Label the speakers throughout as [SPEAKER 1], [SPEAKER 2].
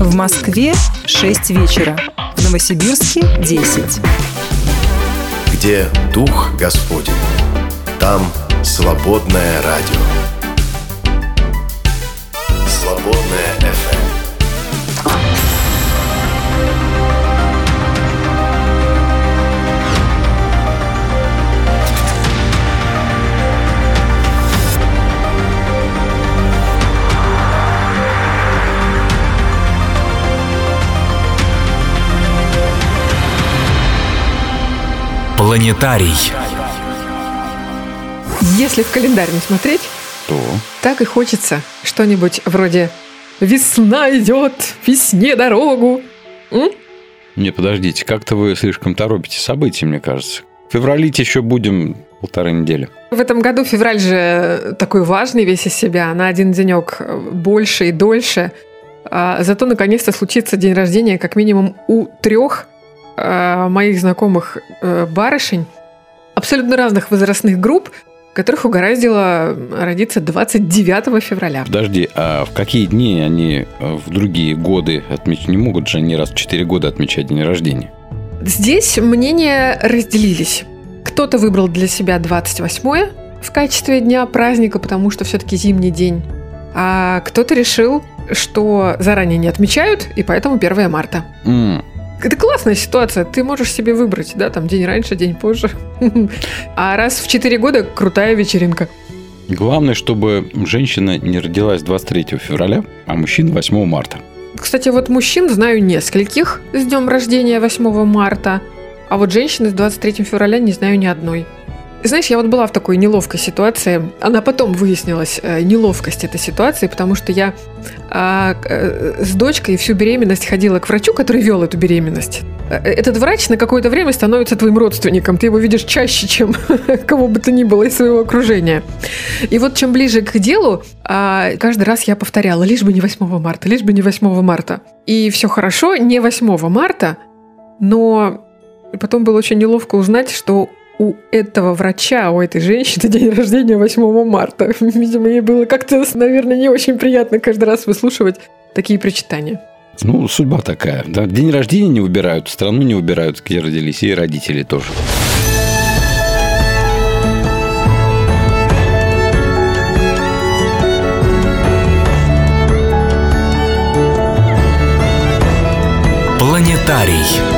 [SPEAKER 1] В Москве 6 вечера. В Новосибирске 10.
[SPEAKER 2] Где Дух Господень, там свободное радио. Свободное
[SPEAKER 3] Планетарий.
[SPEAKER 4] Если в календарь не смотреть,
[SPEAKER 5] То
[SPEAKER 4] так и хочется что-нибудь вроде «Весна идет, весне дорогу». М?
[SPEAKER 5] Не, подождите, как-то вы слишком торопите события, мне кажется. Февралить еще будем полторы недели.
[SPEAKER 4] В этом году февраль же такой важный весь из себя, на один денек больше и дольше. А Зато наконец-то случится день рождения как минимум у трех моих знакомых э, барышень абсолютно разных возрастных групп, которых угораздило родиться 29 февраля.
[SPEAKER 5] Подожди, а в какие дни они э, в другие годы отмечать? Не могут же они раз в 4 года отмечать день рождения?
[SPEAKER 4] Здесь мнения разделились. Кто-то выбрал для себя 28 в качестве дня праздника, потому что все-таки зимний день. А кто-то решил, что заранее не отмечают, и поэтому 1 марта.
[SPEAKER 5] М,
[SPEAKER 4] Это классная ситуация. Ты можешь себе выбрать, да, там день раньше, день позже. А раз в 4 года крутая вечеринка.
[SPEAKER 5] Главное, чтобы женщина не родилась 23 февраля, а мужчина 8 марта.
[SPEAKER 4] Кстати, вот мужчин знаю нескольких с днем рождения 8 марта, а вот женщины с 23 февраля не знаю ни одной. Знаешь, я вот была в такой неловкой ситуации. Она потом выяснилась, э, неловкость этой ситуации, потому что я а, э, с дочкой всю беременность ходила к врачу, который вел эту беременность. Э, Этот врач на какое-то время становится твоим родственником. Ты его видишь чаще, чем кого бы то ни было из своего окружения. И вот чем ближе к делу, а, каждый раз я повторяла, лишь бы не 8 марта, лишь бы не 8 марта. И все хорошо, не 8 марта, но потом было очень неловко узнать, что у этого врача, у этой женщины день рождения 8 марта. Видимо, ей было как-то, наверное, не очень приятно каждый раз выслушивать такие причитания.
[SPEAKER 5] Ну, судьба такая. Да? День рождения не выбирают, страну не выбирают, где родились, и родители тоже.
[SPEAKER 3] Планетарий.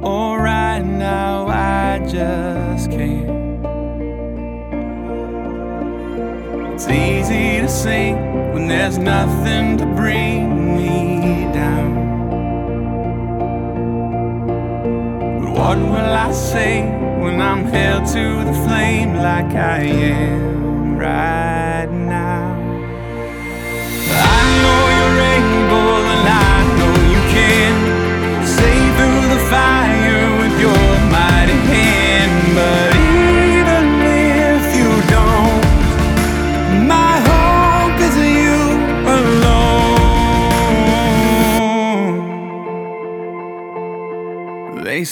[SPEAKER 6] Oh, right now I just can't. It's easy to sing when there's nothing to bring me down. But what will I say when I'm held to the flame like I am right now?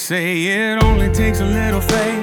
[SPEAKER 6] Say it only takes a little faith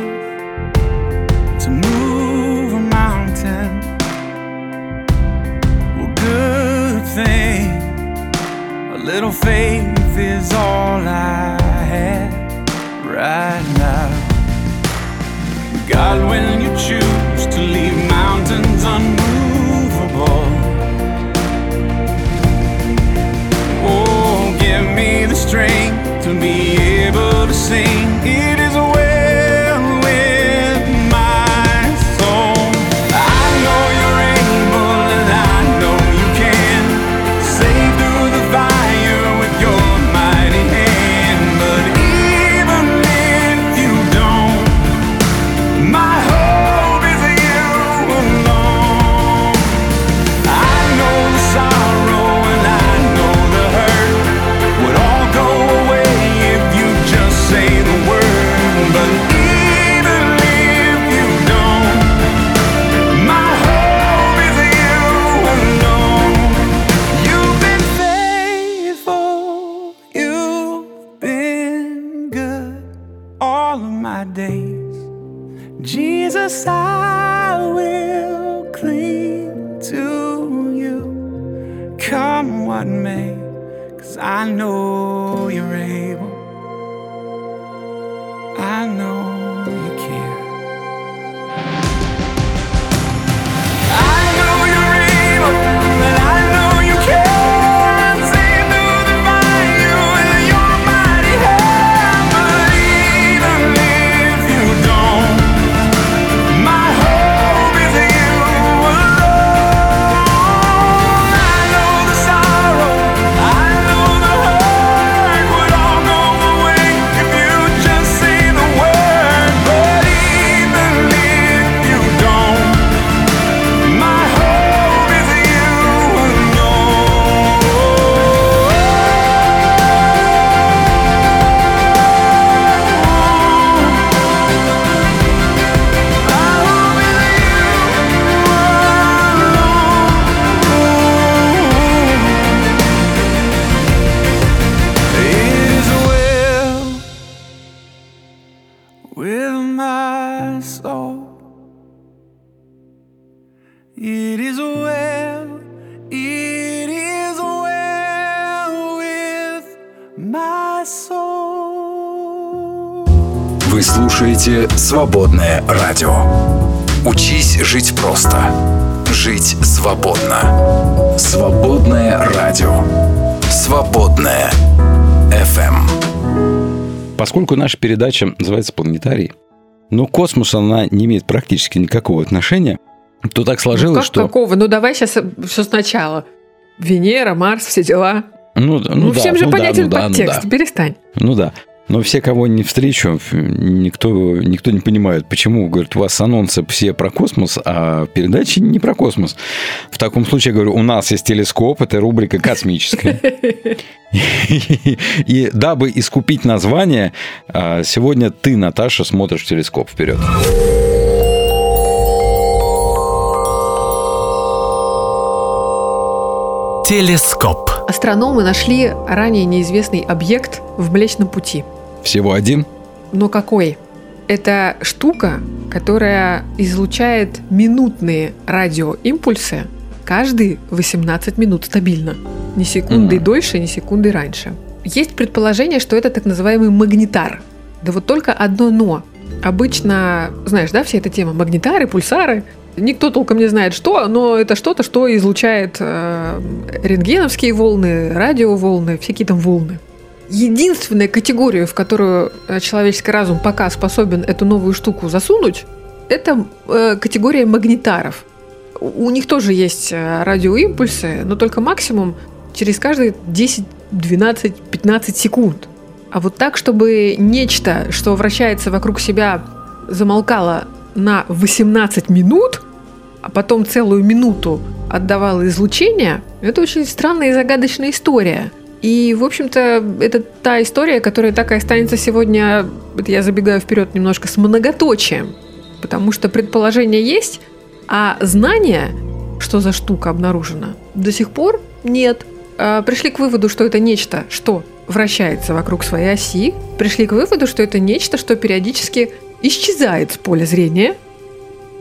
[SPEAKER 6] «Свободное радио». Учись жить просто. Жить свободно. «Свободное радио». «Свободное FM.
[SPEAKER 5] Поскольку наша передача называется «Планетарий», но к космосу она не имеет практически никакого отношения, то так
[SPEAKER 4] Ну,
[SPEAKER 5] сложилось,
[SPEAKER 4] как
[SPEAKER 5] что...
[SPEAKER 4] какого? Ну давай сейчас все сначала. Венера, Марс, все дела.
[SPEAKER 5] Ну,
[SPEAKER 4] Ну,
[SPEAKER 5] ну да,
[SPEAKER 4] всем же
[SPEAKER 5] ну да,
[SPEAKER 4] понятен
[SPEAKER 5] ну да, ну
[SPEAKER 4] подтекст.
[SPEAKER 5] да.
[SPEAKER 4] Перестань.
[SPEAKER 5] Ну да. Но все, кого не встречу, никто, никто не понимает, почему, говорят, у вас анонсы все про космос, а передачи не про космос. В таком случае, я говорю, у нас есть телескоп, это рубрика космическая. И дабы искупить название, а, сегодня ты, Наташа, смотришь телескоп вперед.
[SPEAKER 6] Телескоп.
[SPEAKER 4] Астрономы нашли ранее неизвестный объект в Млечном Пути.
[SPEAKER 5] Всего один?
[SPEAKER 4] Но какой? Это штука, которая излучает минутные радиоимпульсы каждые 18 минут стабильно. Ни секунды
[SPEAKER 5] Мгм.
[SPEAKER 4] дольше, ни секунды раньше. Есть предположение, что это так называемый магнитар. Да вот только одно но. Обычно, знаешь, да, вся эта тема магнитары, пульсары. Никто толком не знает, что, но это что-то, что излучает э, рентгеновские волны, радиоволны, всякие там волны. Единственная категория, в которую э, человеческий разум пока способен эту новую штуку засунуть, это э, категория магнитаров. У них тоже есть э, радиоимпульсы, но только максимум через каждые 10, 12, 15 секунд. А вот так, чтобы нечто, что вращается вокруг себя, замолкало на 18 минут, а потом целую минуту отдавало излучение, это очень странная и загадочная история. И, в общем-то, это та история, которая так и останется сегодня, я забегаю вперед немножко, с многоточием. Потому что предположение есть, а знание, что за штука обнаружена, до сих пор нет. А, Пришли к выводу, что это нечто, что вращается вокруг своей оси. Пришли к выводу, что это нечто, что периодически исчезает с поля зрения,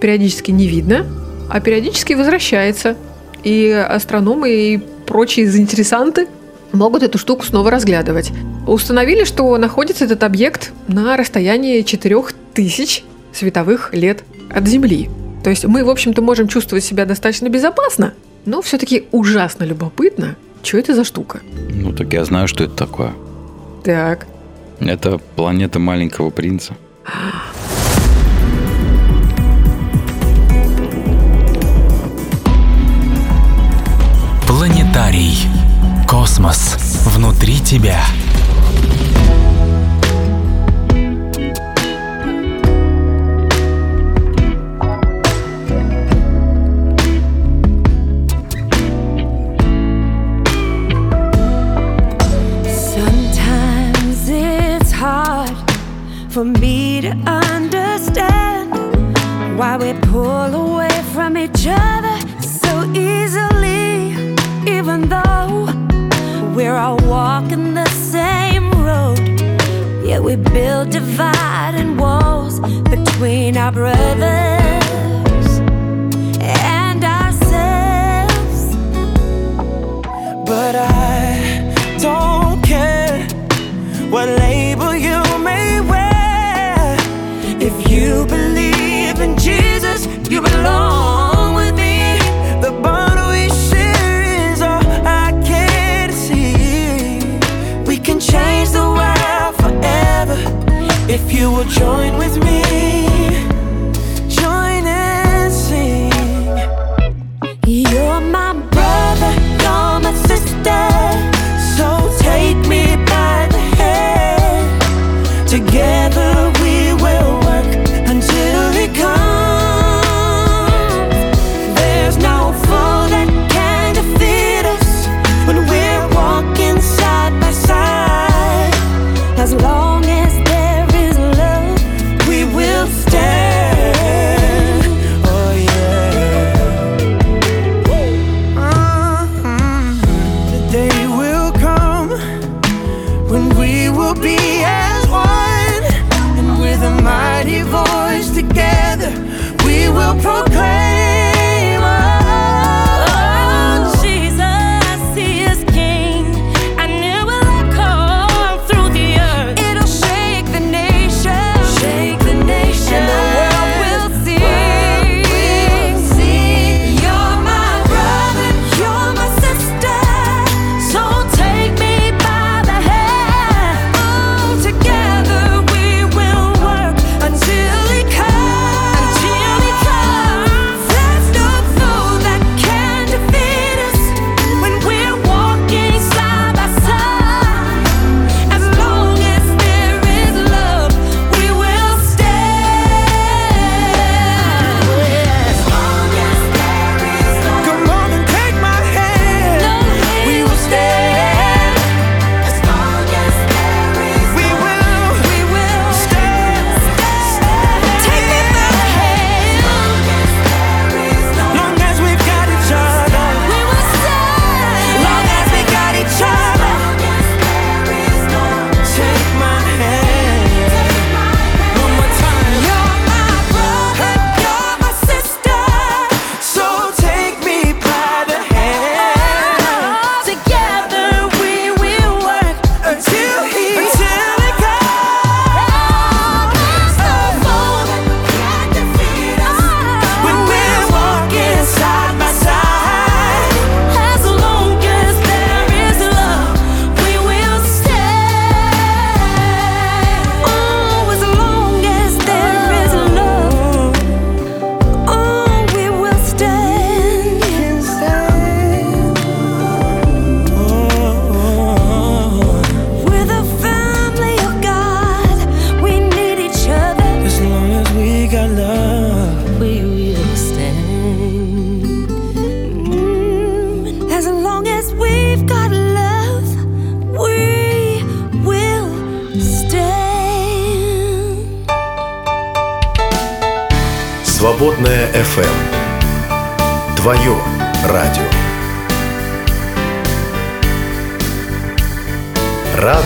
[SPEAKER 4] периодически не видно, а периодически возвращается. И астрономы и прочие заинтересанты могут эту штуку снова разглядывать. Установили, что находится этот объект на расстоянии 4000 световых лет от Земли. То есть мы, в общем-то, можем чувствовать себя достаточно безопасно, но все-таки ужасно любопытно, что это за штука.
[SPEAKER 5] Ну, так я знаю, что это такое.
[SPEAKER 4] Так,
[SPEAKER 5] Это планета маленького принца.
[SPEAKER 6] Планетарий. Космос внутри тебя.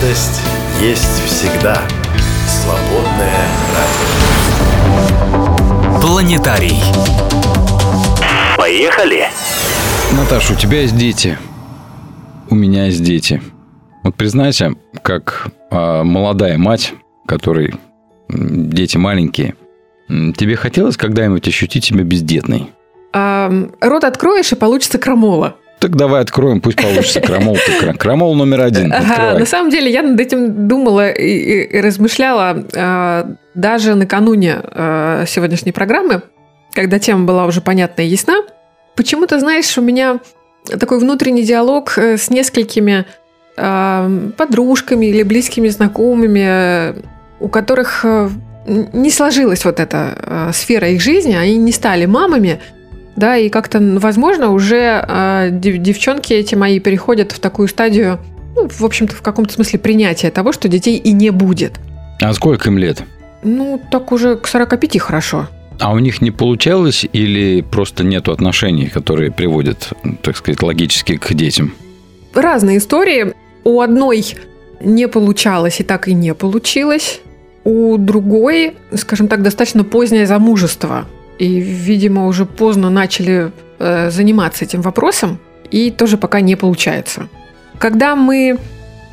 [SPEAKER 2] Радость есть всегда. Свободное радио.
[SPEAKER 6] Планетарий.
[SPEAKER 2] Поехали!
[SPEAKER 5] Наташа, у тебя есть дети. У меня есть дети. Вот признайся, как а, молодая мать, которой дети маленькие, тебе хотелось когда-нибудь ощутить себя бездетной?
[SPEAKER 4] А, рот откроешь, и получится крамола.
[SPEAKER 5] Так давай откроем, пусть получится крамол. Крамол номер один.
[SPEAKER 4] Ага, на самом деле я над этим думала и, и- размышляла а, даже накануне а, сегодняшней программы, когда тема была уже понятна и ясна. Почему-то, знаешь, у меня такой внутренний диалог э, с несколькими а, подружками или близкими знакомыми, э, у которых э, не сложилась вот эта э, сфера их жизни, они не стали мамами, да, и как-то, возможно, уже э, дев- девчонки эти мои переходят в такую стадию, ну, в общем-то, в каком-то смысле принятия того, что детей и не будет.
[SPEAKER 5] А сколько им лет?
[SPEAKER 4] Ну, так уже к 45 хорошо.
[SPEAKER 5] А у них не получалось или просто нету отношений, которые приводят, так сказать, логически к детям?
[SPEAKER 4] Разные истории. У одной не получалось и так и не получилось. У другой, скажем так, достаточно позднее замужество. И, видимо, уже поздно начали э, заниматься этим вопросом. и тоже пока не получается. Когда мы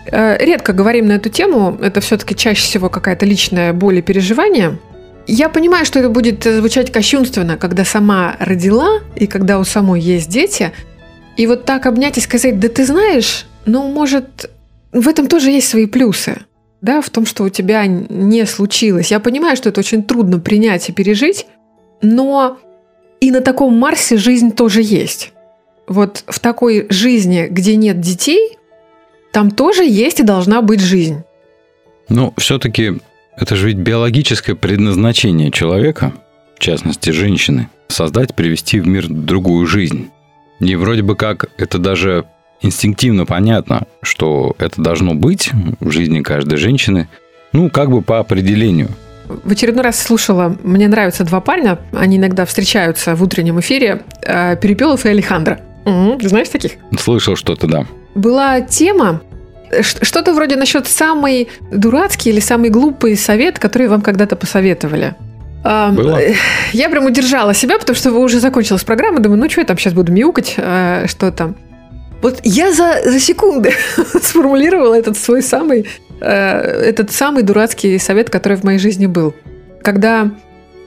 [SPEAKER 4] э, редко говорим на эту тему, это все-таки чаще всего какая-то личная боль и переживание. Я понимаю, что это будет звучать кощунственно, когда сама родила и когда у самой есть дети. И вот так обнять и сказать, да ты знаешь, ну, может, в этом тоже есть свои плюсы. Да, в том, что у тебя не случилось. Я понимаю, что это очень трудно принять и пережить, но и на таком Марсе жизнь тоже есть. Вот в такой жизни, где нет детей, там тоже есть и должна быть жизнь.
[SPEAKER 5] Ну, все-таки это же ведь биологическое предназначение человека, в частности женщины, создать, привести в мир другую жизнь. И вроде бы как это даже инстинктивно понятно, что это должно быть в жизни каждой женщины, ну, как бы по определению.
[SPEAKER 4] В очередной раз слушала, мне нравятся два парня, они иногда встречаются в утреннем эфире, э, Перепелов и Алехандро. Угу, знаешь таких?
[SPEAKER 5] Слышал что-то, да.
[SPEAKER 4] Была тема, что-то вроде насчет самый дурацкий или самый глупый совет, который вам когда-то посоветовали.
[SPEAKER 5] Было?
[SPEAKER 4] Я прям удержала себя, потому что уже закончилась программа. Думаю, ну что я там сейчас буду мяукать, э, что там. Вот я за, за секунды сформулировала этот свой самый, э, этот самый дурацкий совет, который в моей жизни был. Когда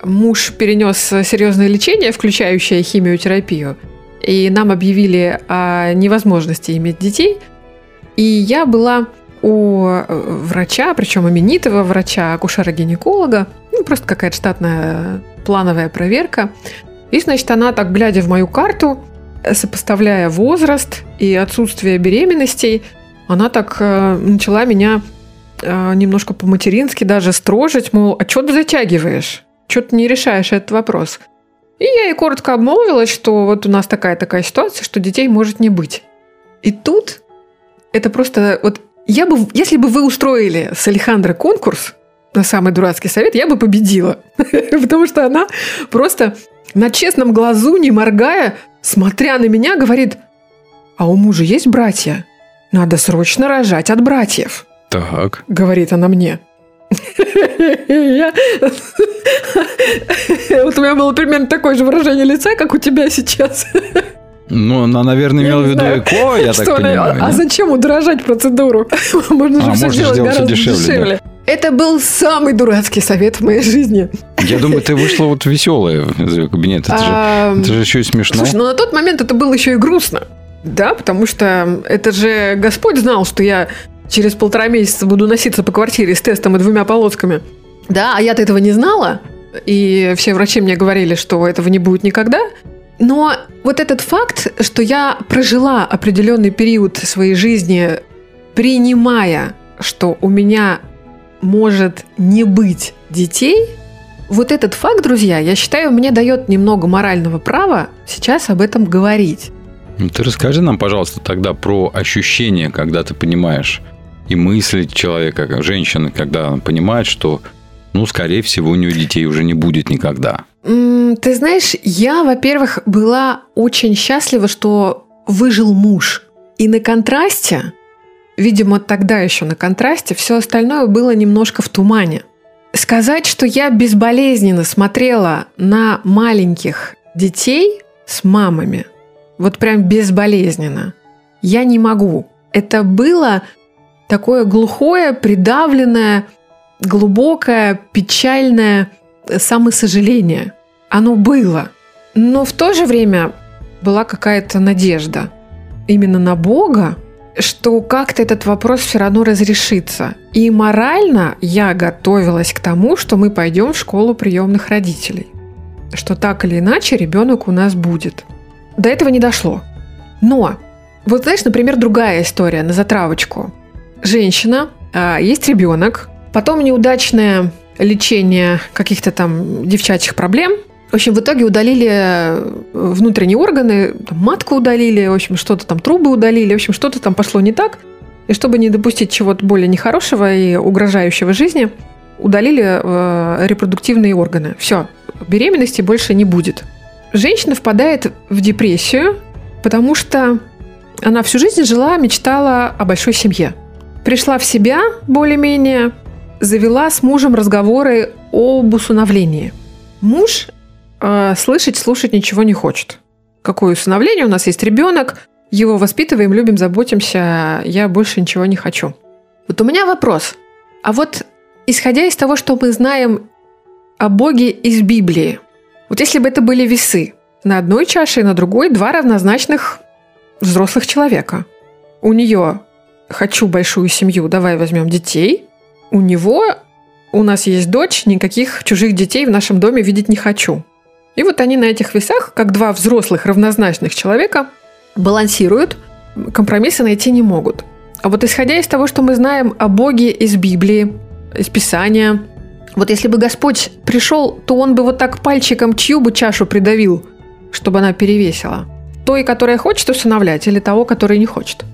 [SPEAKER 4] муж перенес серьезное лечение, включающее химиотерапию, и нам объявили о невозможности иметь детей, и я была у э, врача, причем именитого врача, акушера-гинеколога, ну, просто какая-то штатная плановая проверка. И, значит, она так, глядя в мою карту, сопоставляя возраст и отсутствие беременностей, она так э, начала меня э, немножко по-матерински даже строжить, мол, а что ты затягиваешь? Что ты не решаешь этот вопрос? И я ей коротко обмолвилась, что вот у нас такая-такая ситуация, что детей может не быть. И тут это просто... Вот я бы, если бы вы устроили с Алехандро конкурс на самый дурацкий совет, я бы победила. Потому что она просто на честном глазу, не моргая, смотря на меня, говорит, а у мужа есть братья? Надо срочно рожать от братьев.
[SPEAKER 5] Так.
[SPEAKER 4] Говорит она мне. Я... Вот у меня было примерно такое же выражение лица, как у тебя сейчас.
[SPEAKER 5] Ну, она, наверное, имела в виду ЭКО, я так понимаю.
[SPEAKER 4] А зачем удорожать процедуру? Можно же
[SPEAKER 5] А,
[SPEAKER 4] все
[SPEAKER 5] всё
[SPEAKER 4] гораздо
[SPEAKER 5] дешевле.
[SPEAKER 4] Это был самый дурацкий совет в моей жизни.
[SPEAKER 5] Я думаю, ты вышла вот веселая из ее кабинета. Это же, это же еще и смешно.
[SPEAKER 4] Слушай, ну на тот момент это было еще и грустно. Да, потому что это же Господь знал, что я через полтора месяца буду носиться по квартире с тестом и двумя полосками. Да, а я-то этого не знала. И все врачи мне говорили, что этого не будет никогда. Но вот этот факт, что я прожила определенный период своей жизни, принимая, что у меня может не быть детей, вот этот факт, друзья, я считаю, мне дает немного морального права сейчас об этом говорить.
[SPEAKER 5] Ну, Ты расскажи нам, пожалуйста, тогда про ощущения, когда ты понимаешь, и мысли человека, женщины, когда она понимает, что, ну, скорее всего, у нее детей уже не будет никогда.
[SPEAKER 4] Ты знаешь, я, во-первых, была очень счастлива, что выжил муж. И на контрасте, видимо, тогда еще на контрасте, все остальное было немножко в тумане. Сказать, что я безболезненно смотрела на маленьких детей с мамами, вот прям безболезненно, я не могу. Это было такое глухое, придавленное, глубокое, печальное самосожаление. Оно было. Но в то же время была какая-то надежда именно на Бога, что как-то этот вопрос все равно разрешится. И морально я готовилась к тому, что мы пойдем в школу приемных родителей. Что так или иначе ребенок у нас будет. До этого не дошло. Но, вот знаешь, например, другая история на затравочку. Женщина, а, есть ребенок, потом неудачное лечение каких-то там девчачьих проблем. В общем, в итоге удалили э, внутренние органы, матку удалили, в общем, что-то там трубы удалили, в общем, что-то там пошло не так. И чтобы не допустить чего-то более нехорошего и угрожающего жизни, удалили э, репродуктивные органы. Все, беременности больше не будет. Женщина впадает в депрессию, потому что она всю жизнь жила, мечтала о большой семье. Пришла в себя более-менее, завела с мужем разговоры об усыновлении. Муж э, слышать, слушать ничего не хочет. Какое усыновление? У нас есть ребенок. его воспитываем, любим, заботимся, я больше ничего не хочу. Вот у меня вопрос. А вот исходя из того, что мы знаем о Боге из Библии, вот если бы это были весы, на одной чаше и на другой два равнозначных взрослых человека. У нее «хочу большую семью, давай возьмем детей», у него «у нас есть дочь, никаких чужих детей в нашем доме видеть не хочу». И вот они на этих весах, как два взрослых равнозначных человека, балансируют, компромиссы найти не могут. А вот исходя из того, что мы знаем о Боге из Библии, из Писания, вот если бы Господь пришел, то он бы вот так пальчиком чью бы чашу придавил, чтобы она перевесила? Той, которая хочет усыновлять, или того, который не хочет?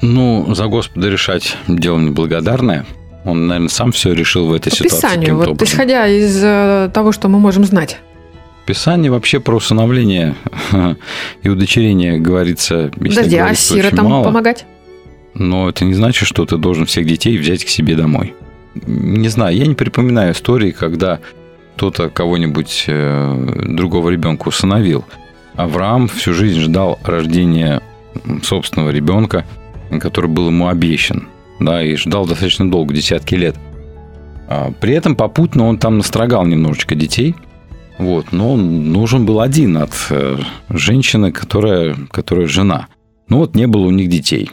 [SPEAKER 5] Ну, за Господа решать дело неблагодарное. Он, наверное, сам все решил в этой
[SPEAKER 4] По
[SPEAKER 5] ситуации.
[SPEAKER 4] Писанию, вот
[SPEAKER 5] образом.
[SPEAKER 4] исходя из э, того, что мы можем знать.
[SPEAKER 5] Писание вообще про усыновление и удочерение говорится,
[SPEAKER 4] Подожди, а сиротам
[SPEAKER 5] мало.
[SPEAKER 4] помогать?
[SPEAKER 5] Но это не значит, что ты должен всех детей взять к себе домой. Не знаю, я не припоминаю истории, когда кто-то кого-нибудь э, другого ребенка усыновил. Авраам всю жизнь ждал рождения собственного ребенка, который был ему обещан, да, и ждал достаточно долго, десятки лет. А При этом попутно он там настрогал немножечко детей, вот, но он нужен был один от э, женщины, которая, которая жена. Ну вот не было у них детей,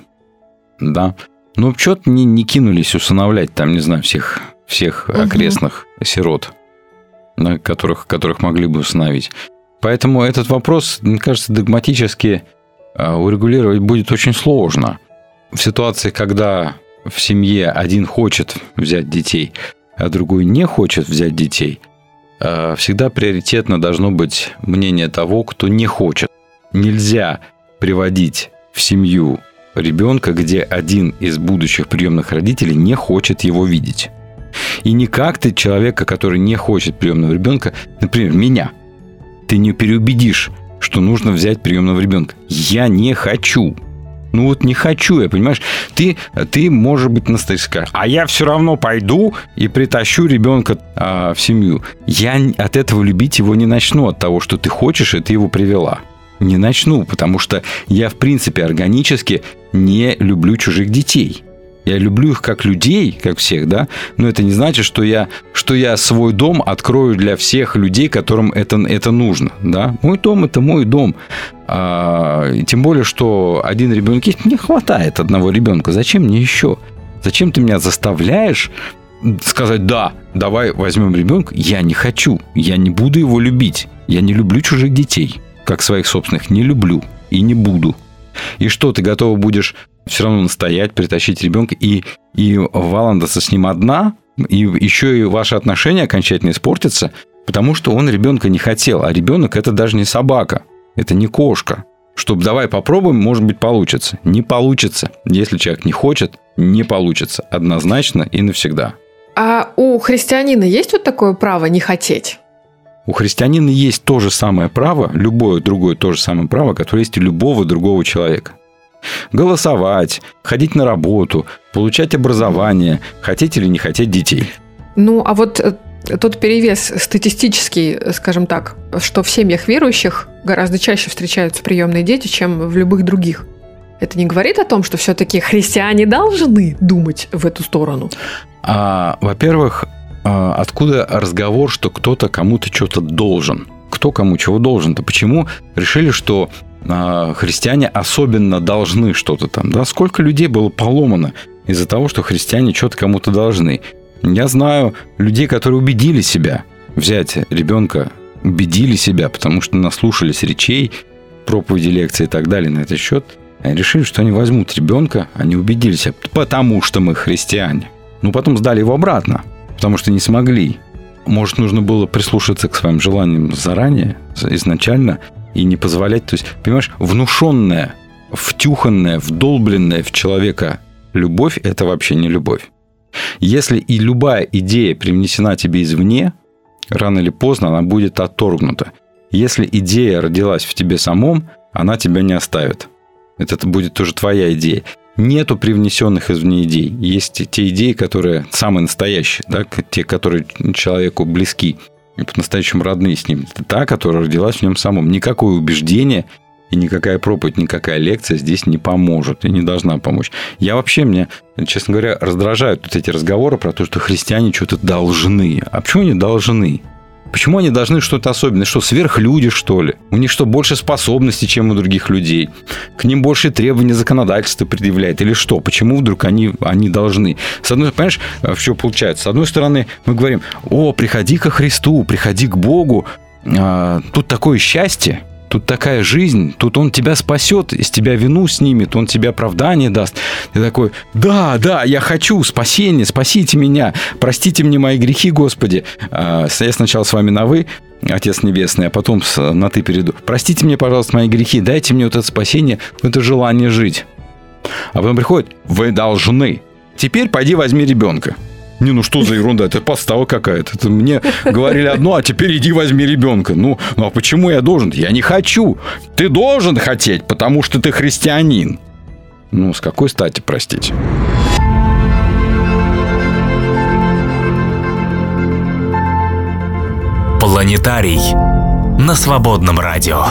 [SPEAKER 5] да. Ну, что-то не, не кинулись усыновлять там, не знаю, всех, всех
[SPEAKER 4] Мгм.
[SPEAKER 5] окрестных сирот, да, которых, которых могли бы усыновить. Поэтому этот вопрос, мне кажется, догматически а, урегулировать будет очень сложно. В ситуации, когда в семье один хочет взять детей, а другой не хочет взять детей, а, всегда приоритетно должно быть мнение того, кто не хочет. Нельзя приводить в семью ребенка, где один из будущих приемных родителей не хочет его видеть. И никак ты человека, который не хочет приемного ребенка, например, меня, ты не переубедишь, что нужно взять приемного ребенка. Я не хочу. Ну вот не хочу я, понимаешь? Ты, ты может быть, настоящий скажешь, а я все равно пойду и притащу ребенка а, в семью. Я от этого любить его не начну, от того, что ты хочешь, и ты его привела. Не начну, потому что я, в принципе, органически не люблю чужих детей. Я люблю их как людей, как всех, да, но это не значит, что я, что я свой дом открою для всех людей, которым это, это нужно, да. Мой дом – это мой дом. А, тем более, что один ребенок есть, мне хватает одного ребенка. Зачем мне еще? Зачем ты меня заставляешь сказать, да, давай возьмем ребенка? Я не хочу, я не буду его любить. Я не люблю чужих детей, как своих собственных, не люблю и не буду. И что, ты готова будешь все равно настоять, притащить ребенка и, и валандаться с ним одна, и еще и ваши отношения окончательно испортятся, потому что он ребенка не хотел, а ребенок это даже не собака, это не кошка. Чтобы давай попробуем, может быть, получится. Не получится. Если человек не хочет, не получится. Однозначно и навсегда.
[SPEAKER 4] А у христианина есть вот такое право не хотеть?
[SPEAKER 5] У христианина есть то же самое право, любое другое то же самое право, которое есть у любого другого человека. Голосовать, ходить на работу, получать образование, хотеть или не хотеть детей.
[SPEAKER 4] Ну, а вот э, тот перевес статистический, скажем так, что в семьях верующих гораздо чаще встречаются приемные дети, чем в любых других. Это не говорит о том, что все-таки христиане должны думать в эту сторону.
[SPEAKER 5] А, во-первых, а, откуда разговор, что кто-то кому-то что-то должен? Кто кому чего должен-то? Почему решили, что христиане особенно должны что-то там? Да, сколько людей было поломано из-за того, что христиане что-то кому-то должны? Я знаю людей, которые убедили себя взять ребенка, убедили себя, потому что наслушались речей, проповеди, лекции и так далее на этот счет. Решили, что они возьмут ребенка, они убедили себя, потому что мы христиане. Ну, потом сдали его обратно, потому что не смогли. Может, нужно было прислушаться к своим желаниям заранее, изначально, и не позволять, то есть, понимаешь, внушенная, втюханная, вдолбленная в человека любовь – это вообще не любовь. Если и любая идея привнесена тебе извне, рано или поздно она будет отторгнута. Если идея родилась в тебе самом, она тебя не оставит. Это будет тоже твоя идея. Нету привнесенных извне идей. Есть те идеи, которые самые настоящие, да, те, которые человеку близки по-настоящему родные с ним. Это та, которая родилась в нем самом. Никакое убеждение И никакая проповедь, никакая лекция здесь не поможет и не должна помочь. Я вообще, мне, честно говоря, раздражают вот эти разговоры про то, что христиане что-то должны. А почему они должны? Почему они должны что-то особенное? Что, сверхлюди, что ли? У них что, больше способностей, чем у других людей? К ним больше требований законодательства предъявляет? Или что? Почему вдруг они, они должны? С одной, понимаешь, в что получается? С одной стороны, мы говорим, о, приходи ко Христу, приходи к Богу, а, тут такое счастье, Тут такая жизнь, тут он тебя спасет, из тебя вину снимет, он тебе оправдание даст. Ты такой, да, да, я хочу спасения, спасите меня, простите мне мои грехи, Господи. А, Я сначала с вами на «вы», Отец Небесный, а потом на «ты» перейду. Простите мне, пожалуйста, мои грехи, дайте мне вот это спасение, это желание жить. А потом приходит, вы должны. Теперь пойди возьми ребенка. Не, ну что за ерунда, это подстава какая-то. Это мне говорили одно, а теперь иди возьми ребенка. Ну, ну а почему я должен? Я не хочу. Ты должен хотеть, потому что ты христианин. Ну, с какой стати, простите?
[SPEAKER 6] Планетарий на свободном радио.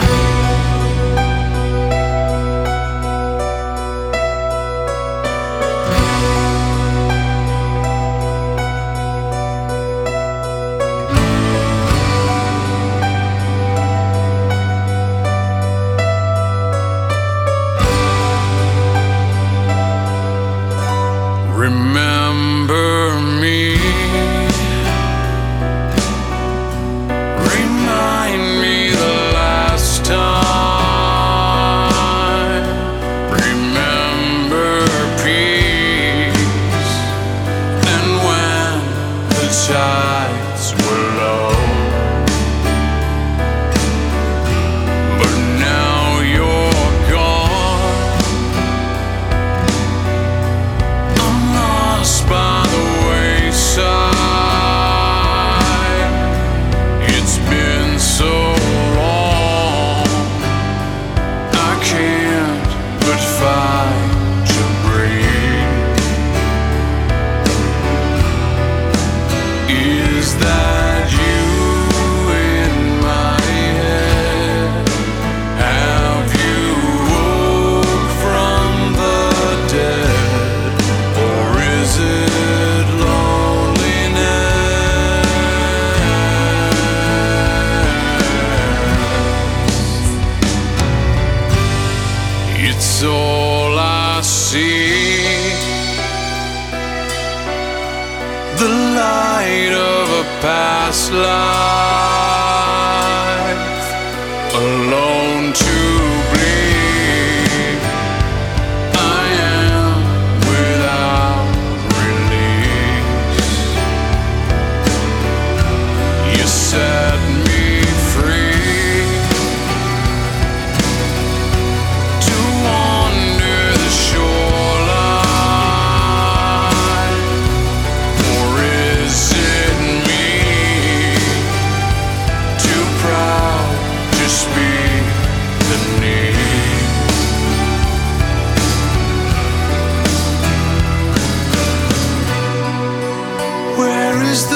[SPEAKER 7] is the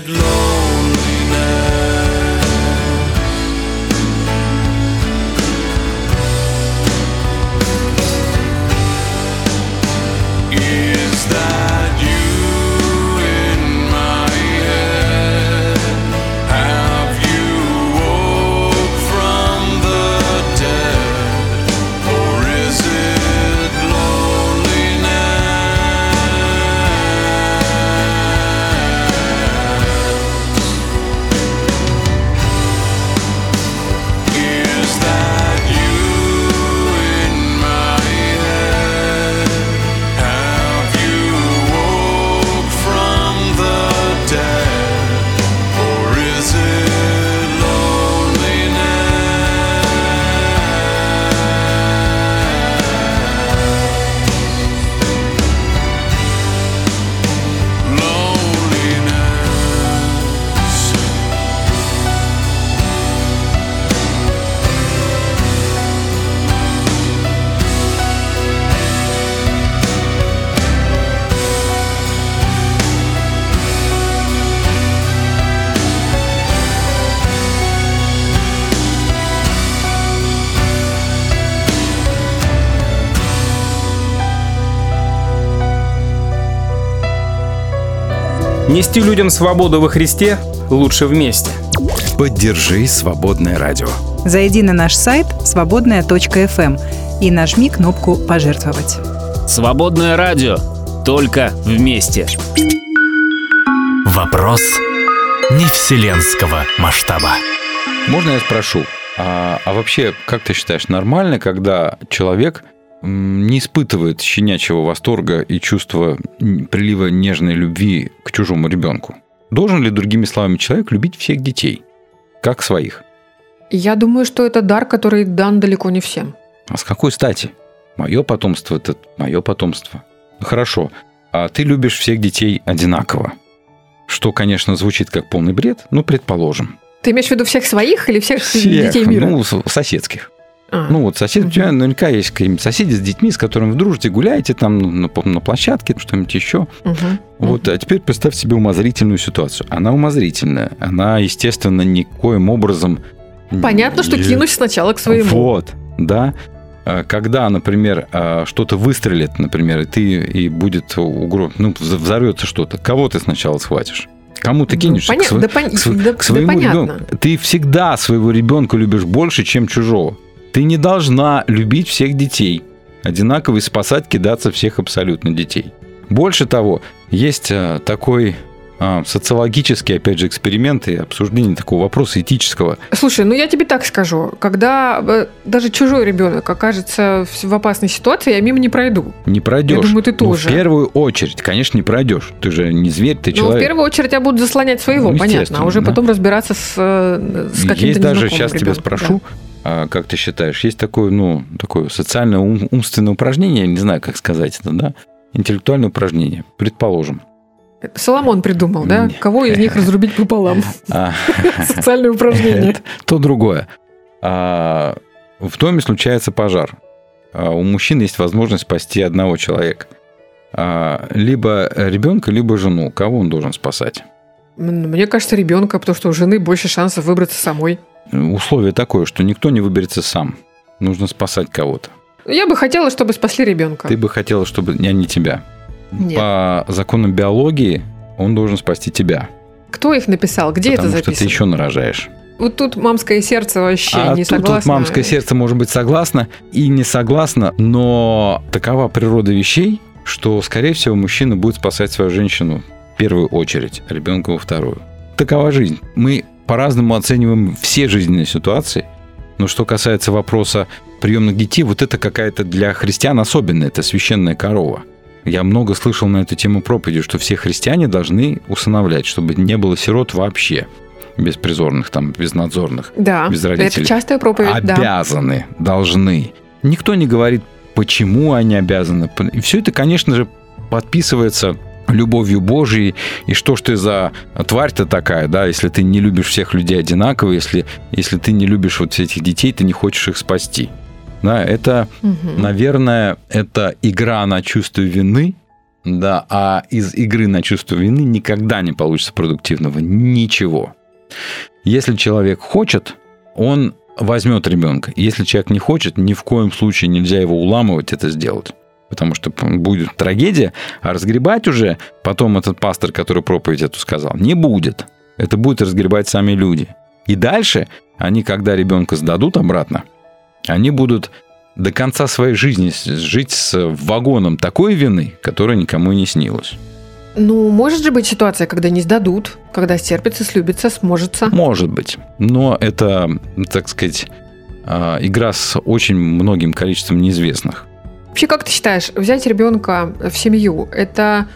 [SPEAKER 6] good Lord.
[SPEAKER 8] Нести людям свободу во Христе лучше вместе.
[SPEAKER 9] Поддержи «Свободное радио».
[SPEAKER 1] Зайди на наш сайт свободная.фм и нажми кнопку «Пожертвовать».
[SPEAKER 10] Свободное радио. Только вместе.
[SPEAKER 3] Вопрос не вселенского масштаба.
[SPEAKER 5] Можно я спрошу, а, а вообще, как ты считаешь, нормально, когда человек не испытывает щенячьего восторга и чувства прилива нежной любви к чужому ребенку? Должен ли, другими словами, человек любить всех детей, как своих?
[SPEAKER 4] Я думаю, что это дар, который дан далеко не всем.
[SPEAKER 5] А с какой стати? Мое потомство – это мое потомство. Ну, Хорошо, а ты любишь всех детей одинаково. Что, конечно, звучит как полный бред, но предположим.
[SPEAKER 4] Ты имеешь в виду всех своих или всех,
[SPEAKER 5] Всех,
[SPEAKER 4] детей мира?
[SPEAKER 5] ну, соседских.
[SPEAKER 4] А.
[SPEAKER 5] Ну, вот сосед, у тебя наверняка есть какие-нибудь соседи с детьми, с которыми вы дружите, гуляете там ну, на, на площадке, что-нибудь еще.
[SPEAKER 4] Мгм.
[SPEAKER 5] Вот, а теперь представь себе умозрительную ситуацию. Она умозрительная. Она, естественно, никоим образом...
[SPEAKER 4] Понятно, что кинусь сначала к своему.
[SPEAKER 5] Вот, да. А, Когда, например, а, что-то выстрелит, например, и ты и будет угроза, ну, вз- взорвется что-то, кого ты сначала схватишь? Кому ты
[SPEAKER 4] Ну,
[SPEAKER 5] кинешься?
[SPEAKER 4] поня-
[SPEAKER 5] К сво-
[SPEAKER 4] да
[SPEAKER 5] к сво-
[SPEAKER 4] да-
[SPEAKER 5] к своему
[SPEAKER 4] да понятно.
[SPEAKER 5] ребенку. Ты всегда своего ребенка любишь больше, чем чужого. Ты не должна любить всех детей. Одинаково и спасать, кидаться всех абсолютно детей. Больше того, есть а, такой а, социологический, опять же, эксперимент и обсуждение такого вопроса этического.
[SPEAKER 4] Слушай, ну я тебе так скажу. Когда э, даже чужой ребенок окажется в опасной ситуации, я мимо не пройду.
[SPEAKER 5] Не пройдешь.
[SPEAKER 4] Я думаю, ты
[SPEAKER 5] Ну,
[SPEAKER 4] тоже.
[SPEAKER 5] в первую очередь, конечно, не пройдешь. Ты же не зверь, ты человек.
[SPEAKER 4] Ну, в первую очередь я буду заслонять своего,
[SPEAKER 5] Ну,
[SPEAKER 4] понятно, а уже
[SPEAKER 5] да.
[SPEAKER 4] потом разбираться с, э, с каким-то
[SPEAKER 5] есть даже, сейчас тебя
[SPEAKER 4] ребенком,
[SPEAKER 5] спрошу, а, как ты считаешь, есть такое, ну, такое социальное ум- умственное упражнение, я не знаю, как сказать это, да? Интеллектуальное упражнение, предположим.
[SPEAKER 4] Соломон придумал, да? Кого из них разрубить пополам?
[SPEAKER 5] А,
[SPEAKER 4] Социальное упражнение.
[SPEAKER 5] то другое. А, В доме случается пожар. А, У мужчин есть возможность спасти одного человека. А, Либо ребенка, либо жену. Кого он должен спасать?
[SPEAKER 4] М, Мне кажется, ребенка, потому что у жены больше шансов выбраться самой.
[SPEAKER 5] Условие такое, что никто не выберется сам. Нужно спасать кого-то.
[SPEAKER 4] Я бы хотела, чтобы спасли ребенка.
[SPEAKER 5] Ты бы хотела, чтобы не тебя.
[SPEAKER 4] Нет.
[SPEAKER 5] По законам биологии он должен спасти тебя.
[SPEAKER 4] Кто их написал? Где
[SPEAKER 5] потому
[SPEAKER 4] это
[SPEAKER 5] что ты
[SPEAKER 4] записано?
[SPEAKER 5] еще нарожаешь.
[SPEAKER 4] Вот тут мамское сердце вообще
[SPEAKER 5] а
[SPEAKER 4] не
[SPEAKER 5] тут, тут
[SPEAKER 4] согласно.
[SPEAKER 5] мамское сердце может быть согласно и не согласно, но такова природа вещей, что, скорее всего, мужчина будет спасать свою женщину в первую очередь, ребенка во вторую. Такова жизнь. Мы по-разному оцениваем все жизненные ситуации, но что касается вопроса приемных детей, вот это какая-то для христиан особенная, это священная корова. Я много слышал на эту тему проповеди, что все христиане должны усыновлять, чтобы не было сирот вообще, беспризорных, там, безнадзорных
[SPEAKER 4] Да,
[SPEAKER 5] без родителей.
[SPEAKER 4] это частая проповедь, да.
[SPEAKER 5] обязаны, должны. Никто не говорит, почему они обязаны. И все это, конечно же, подписывается любовью Божией, и что ж ты за тварь-то такая, да, если ты не любишь всех людей одинаково, если, если ты не любишь вот этих детей, ты не хочешь их спасти. Да, это,
[SPEAKER 4] Мгм.
[SPEAKER 5] наверное, это игра на чувство вины, Да, а из игры на чувство вины никогда не получится продуктивного ничего. Если человек хочет, он возьмет ребенка. Если человек не хочет, ни в коем случае нельзя его уламывать это сделать. Потому что будет трагедия, а разгребать уже потом этот пастор, который проповедь эту сказал, не будет. Это будет разгребать сами люди. И дальше они, когда ребенка сдадут обратно, они будут до конца своей жизни жить с вагоном такой вины, которая никому и не снилась.
[SPEAKER 4] Ну, может же быть ситуация, когда не сдадут, когда стерпится, слюбится, сможется.
[SPEAKER 5] Может быть. Но это, так сказать, а, игра с очень многим количеством неизвестных.
[SPEAKER 4] Вообще, как ты считаешь, взять ребенка в семью, это,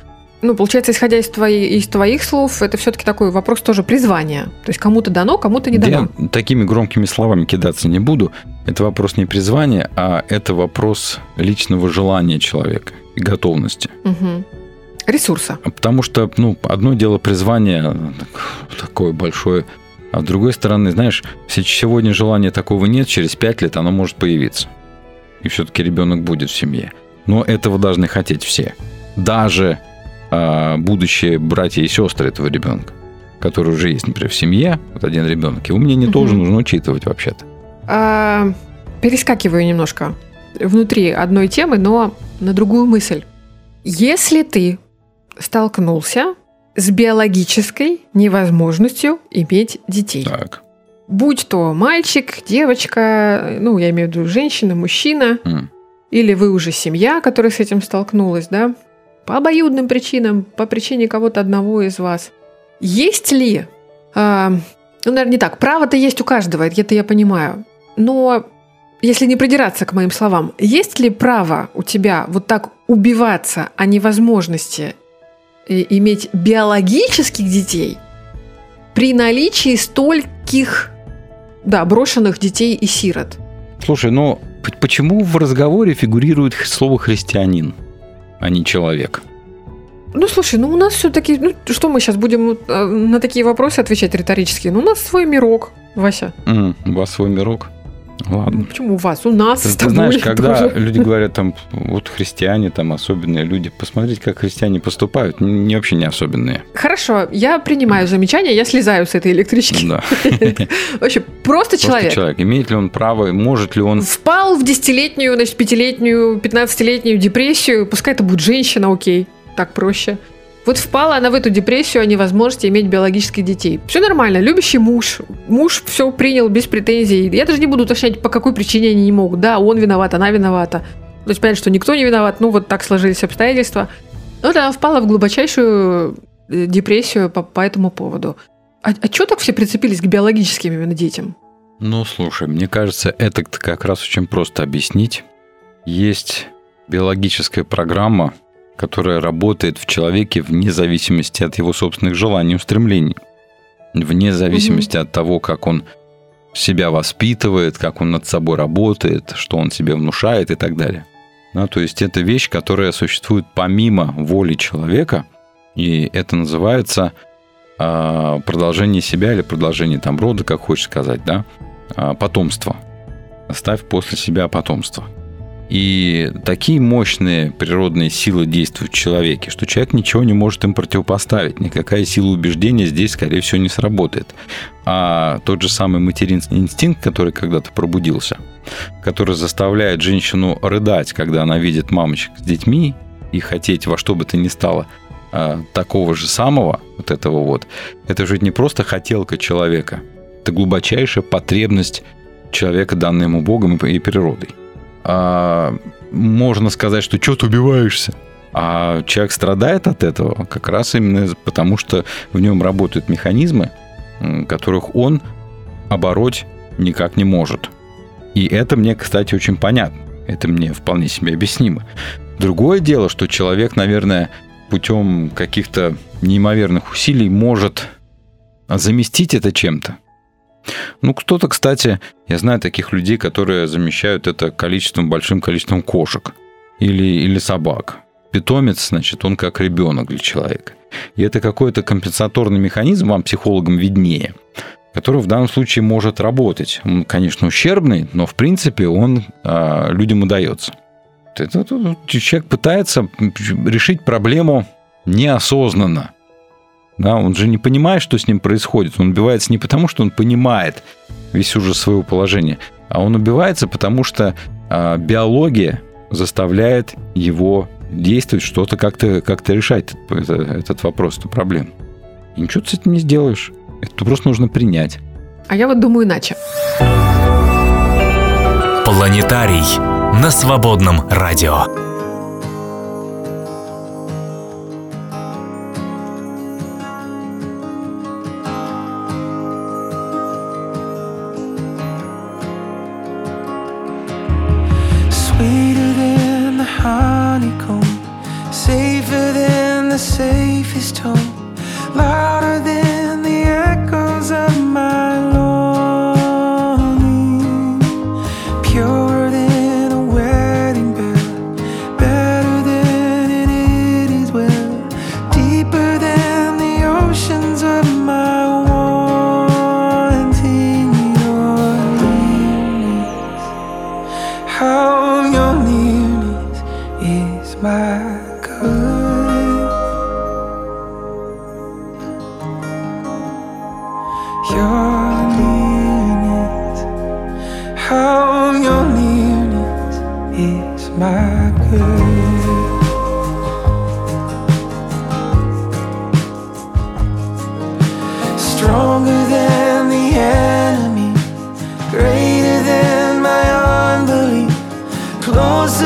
[SPEAKER 4] ну, получается, исходя из, твоей, из твоих слов, это все-таки такой вопрос тоже призвания. То есть кому-то дано, кому-то не дано.
[SPEAKER 5] Я такими громкими словами кидаться не буду. Это вопрос не призвания, а это вопрос личного желания человека и готовности.
[SPEAKER 4] Угу ресурса.
[SPEAKER 5] Потому что, ну, одно дело призвание такое большое, а с другой стороны, знаешь, сегодня желания такого нет, через пять лет оно может появиться. И все-таки ребенок будет в семье. Но этого должны хотеть все. Даже э, будущие братья и сестры этого ребенка, которые уже есть, например, в семье, вот один ребенок, его мнение угу. тоже нужно учитывать вообще-то.
[SPEAKER 4] А, перескакиваю немножко внутри одной темы, но на другую мысль. Если ты столкнулся с биологической невозможностью иметь детей.
[SPEAKER 5] Так.
[SPEAKER 4] Будь то мальчик, девочка, ну, я имею в виду женщина, мужчина, mm. или вы уже семья, которая с этим столкнулась, да, по обоюдным причинам, по причине кого-то одного из вас. Есть ли, э, ну, наверное, не так, право-то есть у каждого, это я понимаю, но если не придираться к моим словам, есть ли право у тебя вот так убиваться о невозможности иметь биологических детей при наличии стольких, да, брошенных детей и сирот.
[SPEAKER 5] Слушай, ну почему в разговоре фигурирует слово христианин, а не человек?
[SPEAKER 4] Ну, слушай, ну у нас все-таки, ну что мы сейчас будем э, на такие вопросы отвечать риторически? Ну, у нас свой мирок, Вася.
[SPEAKER 5] Mm, у вас свой мирок. Ладно.
[SPEAKER 4] Ну, почему у вас? У нас.
[SPEAKER 5] Ты, ты знаешь, когда
[SPEAKER 4] тоже.
[SPEAKER 5] люди говорят там, вот христиане, там особенные люди, посмотрите, как христиане поступают, не вообще не особенные.
[SPEAKER 4] Хорошо, я принимаю замечание, я слезаю с этой электрички.
[SPEAKER 5] Да.
[SPEAKER 4] Вообще, просто человек.
[SPEAKER 5] человек. Имеет ли он право, может ли он...
[SPEAKER 4] Впал в десятилетнюю, значит, пятилетнюю, пятнадцатилетнюю депрессию, пускай это будет женщина, окей, так проще. Вот впала она в эту депрессию о невозможности иметь биологических детей. Все нормально, любящий муж. Муж все принял без претензий. Я даже не буду уточнять, по какой причине они не могут. Да, он виноват, она виновата. То есть понятно, что никто не виноват, ну вот так сложились обстоятельства. Но вот она впала в глубочайшую э, депрессию по, по этому поводу. А, а что так все прицепились к биологическим именно детям?
[SPEAKER 5] Ну, слушай, мне кажется, это как раз очень просто объяснить. Есть биологическая программа, которая работает в человеке вне зависимости от его собственных желаний и устремлений, вне зависимости угу. от того, как он себя воспитывает, как он над собой работает, что он себе внушает и так далее. Да, то есть это вещь, которая существует помимо воли человека, и это называется э, продолжение себя или продолжение там рода, как хочешь сказать, да, э, потомство. Оставь после себя потомство. И такие мощные природные силы действуют в человеке, что человек ничего не может им противопоставить. Никакая сила убеждения здесь, скорее всего, не сработает. А тот же самый материнский инстинкт, который когда-то пробудился, который заставляет женщину рыдать, когда она видит мамочек с детьми, и хотеть во что бы то ни стало а, такого же самого, вот этого вот, это же не просто хотелка человека, это глубочайшая потребность человека, данная ему Богом и природой а, можно сказать, что что ты убиваешься? А человек страдает от этого как раз именно потому, что в нем работают механизмы, которых он обороть никак не может. И это мне, кстати, очень понятно. Это мне вполне себе объяснимо. Другое дело, что человек, наверное, путем каких-то неимоверных усилий может заместить это чем-то. Ну, кто-то, кстати, я знаю таких людей, которые замещают это количеством, большим количеством кошек или, или собак. Питомец, значит, он как ребенок для человека. И это какой-то компенсаторный механизм, вам, психологам, виднее, который в данном случае может работать. Он, конечно, ущербный, но, в принципе, он э, людям удается. Ну, человек пытается решить проблему неосознанно – да? Он же не понимает, что с ним происходит. Он убивается не потому, что он понимает весь ужас своего положения, а он убивается, потому что э, биология заставляет его действовать, что-то как-то как решать этот, этот вопрос, эту проблему. И ничего ты с этим не сделаешь. Это просто нужно принять.
[SPEAKER 4] А я вот думаю иначе.
[SPEAKER 6] Планетарий на свободном радио.
[SPEAKER 7] His tones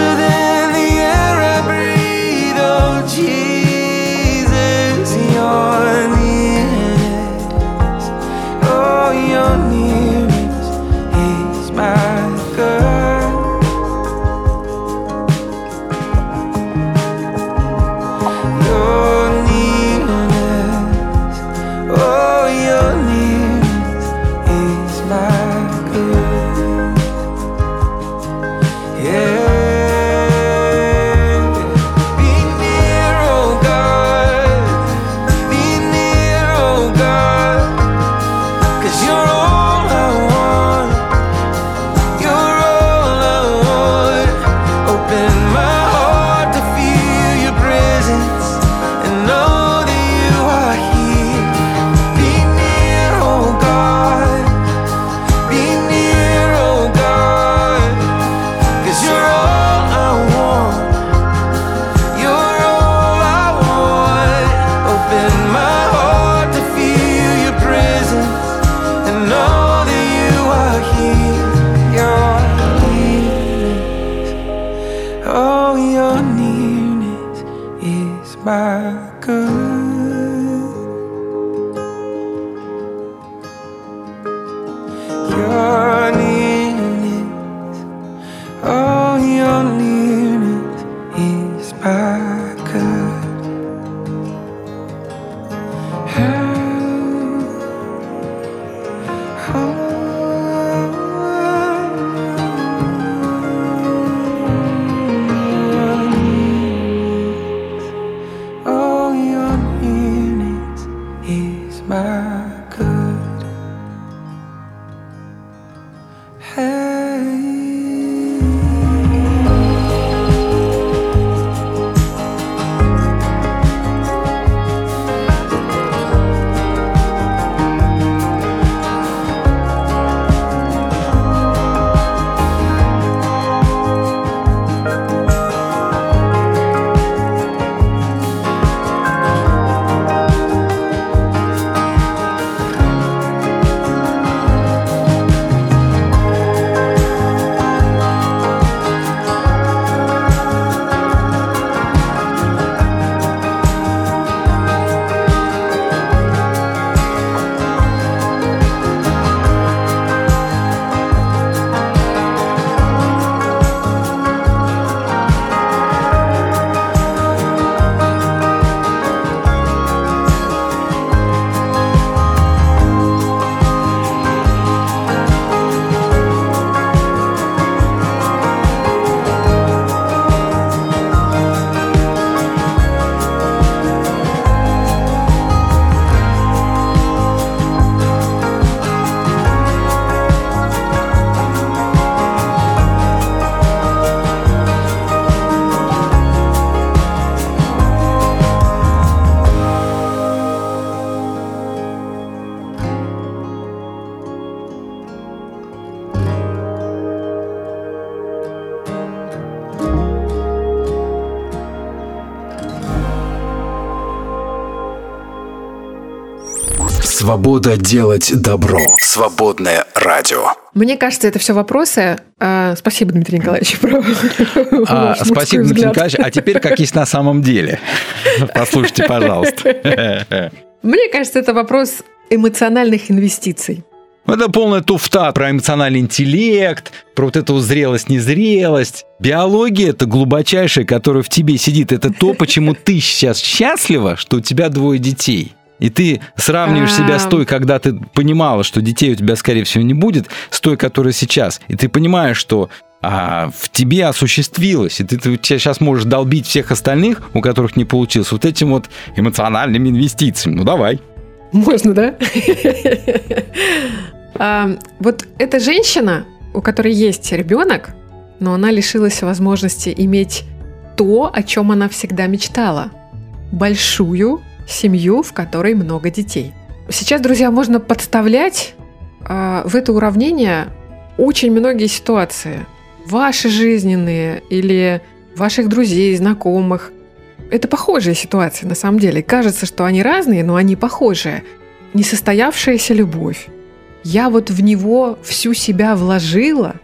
[SPEAKER 7] to Hey.
[SPEAKER 2] Свобода делать добро. Свободное радио.
[SPEAKER 4] Мне кажется, это все вопросы. А, спасибо, Дмитрий Николаевич, про
[SPEAKER 5] А, спасибо, Дмитрий
[SPEAKER 4] взгляд.
[SPEAKER 5] Николаевич. А теперь как есть на самом деле. Послушайте, пожалуйста.
[SPEAKER 4] Мне кажется, это вопрос эмоциональных инвестиций.
[SPEAKER 5] Это полная туфта про эмоциональный интеллект, про вот эту зрелость, незрелость. Биология – это глубочайшая, которая в тебе сидит. Это то, почему ты сейчас счастлива, что у тебя двое детей. И ты сравниваешь себя с той, когда ты понимала, что детей у тебя, скорее всего, не будет, с той, которая сейчас. И ты понимаешь, что а, в тебе осуществилось, и ты, ты сейчас можешь долбить всех остальных, у которых не получилось, вот этим вот эмоциональными инвестициями. Ну, давай.
[SPEAKER 4] Можно, да? А, Вот эта женщина, у которой есть ребенок, но она лишилась возможности иметь то, о чем она всегда мечтала. Большую семью, в которой много детей. Сейчас, друзья, можно подставлять а, в это уравнение очень многие ситуации. Ваши жизненные или ваших друзей, знакомых. Это похожие ситуации на самом деле. Кажется, что они разные, но они похожие. Несостоявшаяся любовь. Я вот в него всю себя вложила,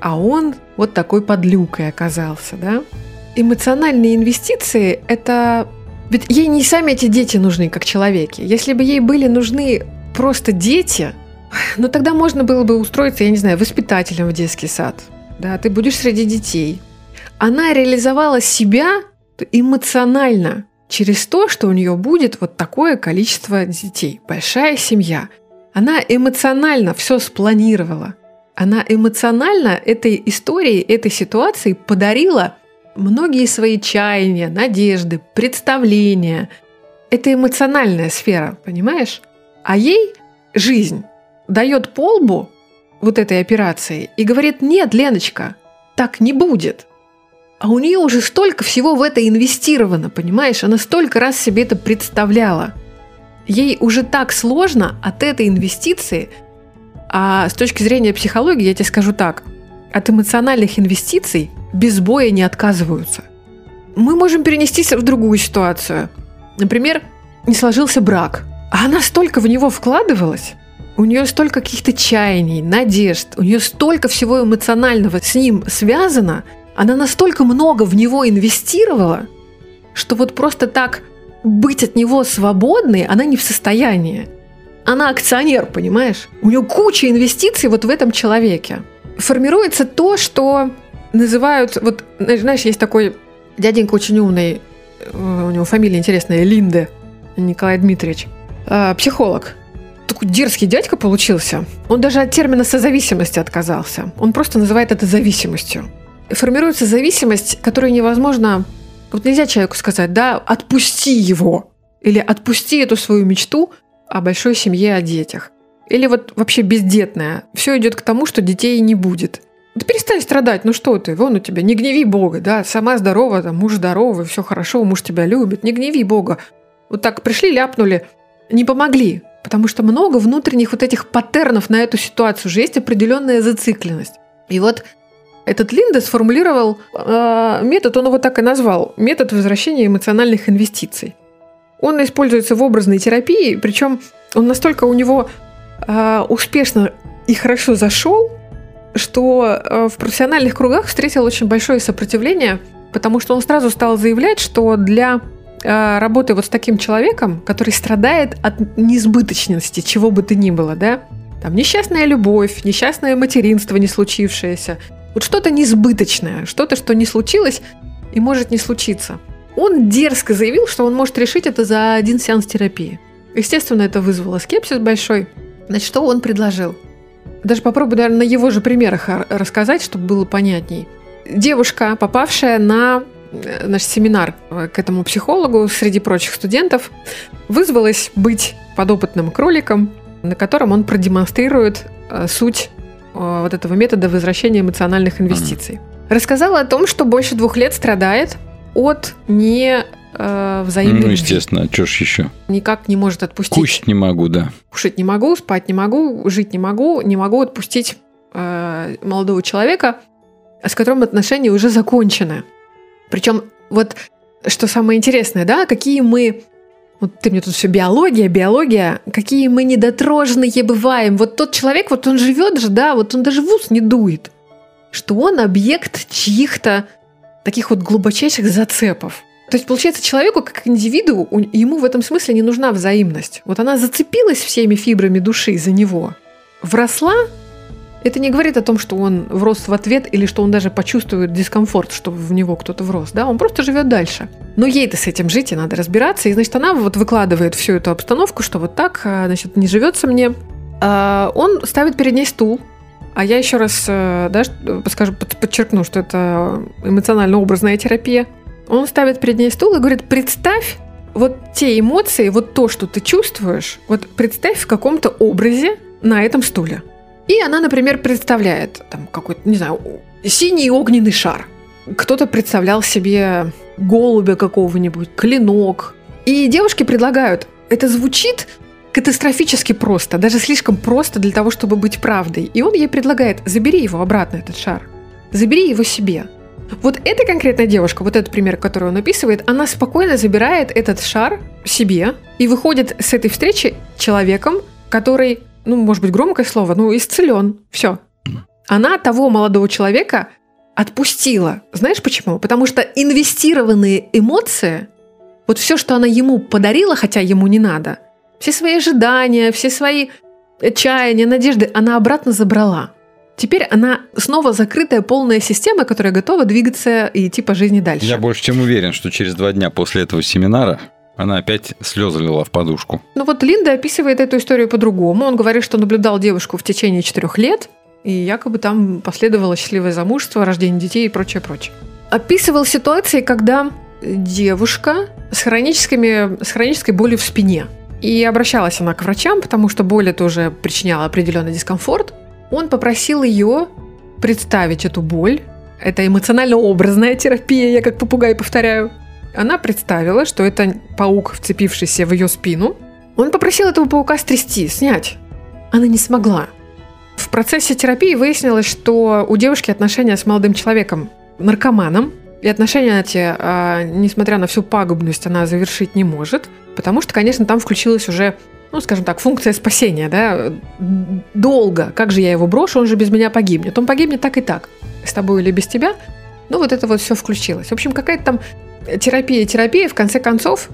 [SPEAKER 4] а он вот такой подлюкой оказался, да? Эмоциональные инвестиции – это... Ведь ей не сами эти дети нужны, как человеки. Если бы ей были нужны просто дети, ну тогда можно было бы устроиться, я не знаю, воспитателем в детский сад. Да, ты будешь среди детей. Она реализовала себя эмоционально через то, что у нее будет вот такое количество детей, большая семья. Она эмоционально все спланировала. Она эмоционально этой истории, этой ситуации подарила многие свои чаяния, надежды, представления. Это эмоциональная сфера, понимаешь? А ей жизнь дает полбу вот этой операции и говорит, нет, Леночка, так не будет. А у нее уже столько всего в это инвестировано, понимаешь? Она столько раз себе это представляла. Ей уже так сложно от этой инвестиции, а с точки зрения психологии, я тебе скажу так, от эмоциональных инвестиций без боя не отказываются. Мы можем перенестись в другую ситуацию. Например, не сложился брак, а она столько в него вкладывалась, у нее столько каких-то чаяний, надежд, у нее столько всего эмоционального с ним связано, она настолько много в него инвестировала, что вот просто так быть от него свободной она не в состоянии. Она акционер, понимаешь? У нее куча инвестиций вот в этом человеке. Формируется то, что называют... Вот, знаешь, есть такой дяденька очень умный, э, у него фамилия интересная, Линде, Николай Дмитриевич, э, психолог. Такой дерзкий дядька получился. Он даже от термина созависимости отказался. Он просто называет это зависимостью. Формируется зависимость, которую невозможно... Вот нельзя человеку сказать, да, отпусти его. Или отпусти эту свою мечту о большой семье, о детях. Или вот вообще бездетная. Все идет к тому, что детей не будет. Да перестань страдать, ну что ты, вон у тебя, не гневи Бога, да, сама здорова, там, муж здоровый, все хорошо, муж тебя любит, не гневи Бога. Вот так пришли, ляпнули, не помогли, потому что много внутренних вот этих паттернов на эту ситуацию уже есть определенная зацикленность. И вот этот Линде сформулировал э, метод, он его так и назвал, метод возвращения эмоциональных инвестиций. Он используется в образной терапии, причем он настолько у него э, успешно и хорошо зашел, что э, в профессиональных кругах встретил очень большое сопротивление, потому что он сразу стал заявлять, что для э, работы вот с таким человеком, который страдает от неизбыточности, чего бы то ни было, да, там несчастная любовь, несчастное материнство не случившееся, вот что-то несбыточное, что-то, что не случилось и может не случиться. Он дерзко заявил, что он может решить это за один сеанс терапии. Естественно, это вызвало скепсис большой. Значит, что он предложил? Даже попробую, наверное, на его же примерах рассказать, чтобы было понятней. Девушка, попавшая на э, наш семинар к этому психологу среди прочих студентов, вызвалась быть подопытным кроликом, на котором он продемонстрирует э, суть э, вот этого метода возвращения эмоциональных инвестиций. Рассказала о том, что больше двух лет страдает от не э, взаимной
[SPEAKER 5] Ну, естественно, а что ж еще?
[SPEAKER 4] Никак не может отпустить.
[SPEAKER 5] Кушать не могу, да.
[SPEAKER 4] Кушать не могу, спать не могу, жить не могу, не могу отпустить э, молодого человека, с которым отношения уже закончены. Причем вот что самое интересное, да, какие мы Вот ты мне тут все биология, биология. Какие мы недотроженные бываем. Вот тот человек, вот он живет же, да, вот он даже в ус не дует. Что он объект чьих-то таких вот глубочайших зацепов. То есть, получается, человеку как индивиду, ему в этом смысле не нужна взаимность. Вот она зацепилась всеми фибрами души за него, вросла, это не говорит о том, что он врос в ответ или что он даже почувствует дискомфорт, что в него кто-то врос. Да? Он просто живет дальше. Но ей-то с этим жить, и надо разбираться. И, значит, она вот выкладывает всю эту обстановку, что вот так, а, значит, не живется мне. А, Он ставит перед ней стул, а я еще раз э, да, подскажу, под- подчеркну, что это эмоционально-образная терапия. Он ставит перед ней стул и говорит, представь вот те эмоции, вот то, что ты чувствуешь, вот представь в каком-то образе на этом стуле. И она, например, представляет там какой-то, не знаю, синий огненный шар. Кто-то представлял себе голубя какого-нибудь, клинок. И девушки предлагают, это звучит катастрофически просто, даже слишком просто для того, чтобы быть правдой. И он ей предлагает, забери его обратно, этот шар. Забери его себе. Вот эта конкретная девушка, вот этот пример, который он описывает, она спокойно забирает этот шар себе и выходит с этой встречи человеком, который, ну, может быть, громкое слово, ну, исцелен. Все. Она того молодого человека отпустила. Знаешь почему? Потому что инвестированные эмоции, вот все, что она ему подарила, хотя ему не надо, все свои ожидания, все свои чаяния, надежды, она обратно забрала. Теперь она снова закрытая полная система, которая готова двигаться и идти по жизни дальше.
[SPEAKER 5] Я больше чем уверен, что через два дня после этого семинара она опять слезы лила в подушку.
[SPEAKER 4] Ну вот Линда описывает эту историю по-другому. Он говорит, что наблюдал девушку в течение четырех лет, и якобы там последовало счастливое замужество, рождение детей и прочее, прочее. Описывал ситуации, когда девушка с, хроническими, с хронической болью в спине. И обращалась она к врачам, потому что боль это уже причиняла определенный дискомфорт. Он попросил ее представить эту боль. Это эмоционально-образная терапия, я как попугай повторяю. Она представила, что это паук, вцепившийся в ее спину. Он попросил этого паука стрясти, снять. Она не смогла. В процессе терапии выяснилось, что у девушки отношения с молодым человеком, наркоманом, и отношения эти, а, несмотря на всю пагубность, она завершить не может, потому что, конечно, там включилась уже, ну, скажем так, функция спасения, да, долго. Как же я его брошу, он же без меня погибнет. Он погибнет так и так, с тобой или без тебя. Ну, вот это вот все включилось. В общем, какая-то там терапия, терапия, в конце концов,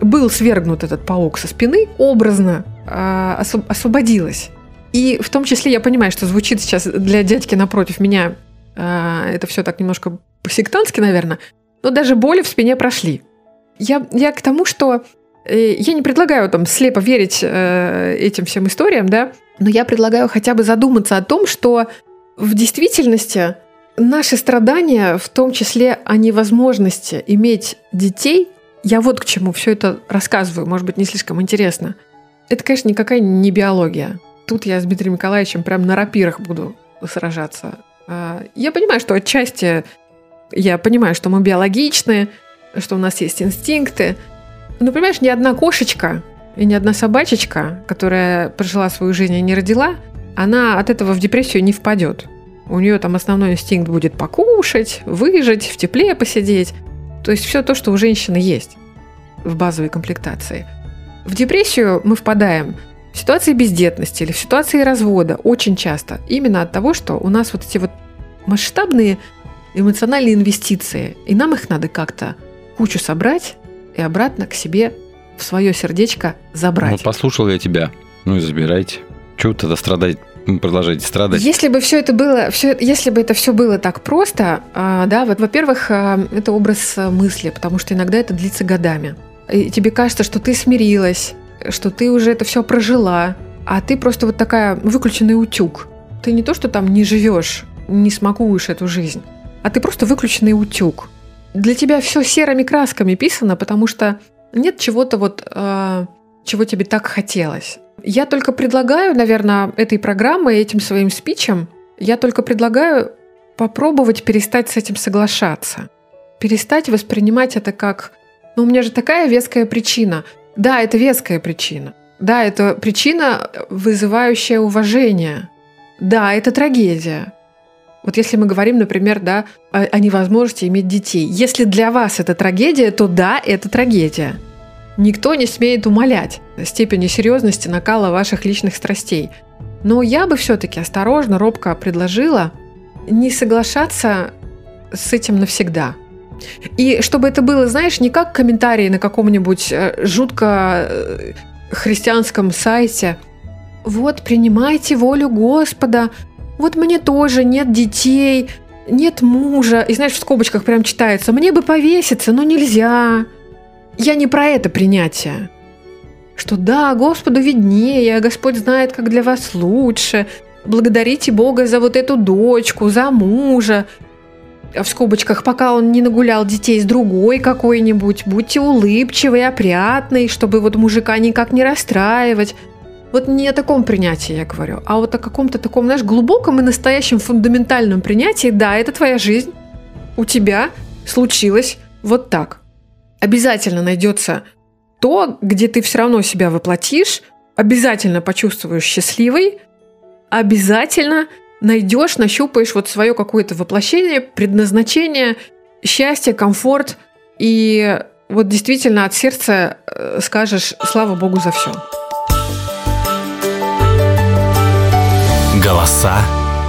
[SPEAKER 4] был свергнут этот паук со спины, образно освоб- освободилась. И в том числе я понимаю, что звучит сейчас для дядьки напротив меня а, это все так немножко по-сектантски, наверное, но даже боли в спине прошли. Я, я к тому, что э, я не предлагаю там слепо верить э, этим всем историям, да, но я предлагаю хотя бы задуматься о том, что в действительности наши страдания, в том числе о невозможности иметь детей, я вот к чему все это рассказываю, может быть, не слишком интересно. Это, конечно, никакая не биология. Тут я с Дмитрием Николаевичем прям на рапирах буду сражаться. А, Я понимаю, что отчасти я понимаю, что мы биологичны, что у нас есть инстинкты. Но, понимаешь, ни одна кошечка и ни одна собачечка, которая прожила свою жизнь и не родила, она от этого в депрессию не впадет. У нее там основной инстинкт будет покушать, выжить, в тепле посидеть. То есть все то, что у женщины есть в базовой комплектации. В депрессию мы впадаем в ситуации бездетности или в ситуации развода очень часто. Именно от того, что у нас вот эти вот масштабные эмоциональные инвестиции, и нам их надо как-то кучу собрать и обратно к себе в свое сердечко забрать.
[SPEAKER 5] Вот послушал я тебя. Ну и забирайте. Чего тогда страдать? Ну, Продолжайте страдать.
[SPEAKER 4] Если бы все это было, все, если бы это все было так просто, а, да, вот, во-первых, а, это образ мысли, потому что иногда это длится годами. И тебе кажется, что ты смирилась, что ты уже это все прожила, а ты просто вот такая выключенный утюг. Ты не то, что там не живешь, не смакуешь эту жизнь, а ты просто выключенный утюг. Для тебя все серыми красками писано, потому что нет чего-то вот, а, чего тебе так хотелось. Я только предлагаю, наверное, этой программой, этим своим спичем, я только предлагаю попробовать перестать с этим соглашаться. Перестать воспринимать это как, ну, у меня же такая веская причина. Да, это веская причина. Да, это причина, вызывающая уважение. Да, это трагедия. Вот если мы говорим, например, да, о, о невозможности иметь детей. Если для вас это трагедия, то да, это трагедия. Никто не смеет умалять степени серьезности накала ваших личных страстей. Но я бы все-таки осторожно, робко предложила не соглашаться с этим навсегда. И чтобы это было, знаешь, не как комментарии на каком-нибудь э, жутко э, христианском сайте. Вот, принимайте волю Господа. Вот мне тоже нет детей, нет мужа. И знаешь, в скобочках прям читается, мне бы повеситься, но нельзя. Я не про это принятие. Что да, Господу виднее, Господь знает, как для вас лучше. Благодарите Бога за вот эту дочку, за мужа. В скобочках, пока он не нагулял детей с другой какой-нибудь, будьте улыбчивый, опрятный, чтобы вот мужика никак не расстраивать. Вот не о таком принятии я говорю, а вот о каком-то таком, знаешь, глубоком и настоящем фундаментальном принятии. Да, это твоя жизнь. У тебя случилось вот так обязательно найдется то, где ты все равно себя воплотишь, обязательно почувствуешь счастливой, обязательно найдешь, нащупаешь вот свое какое-то воплощение, предназначение, счастье, комфорт, и вот действительно от сердца э, скажешь «Слава Богу за все».
[SPEAKER 6] Голоса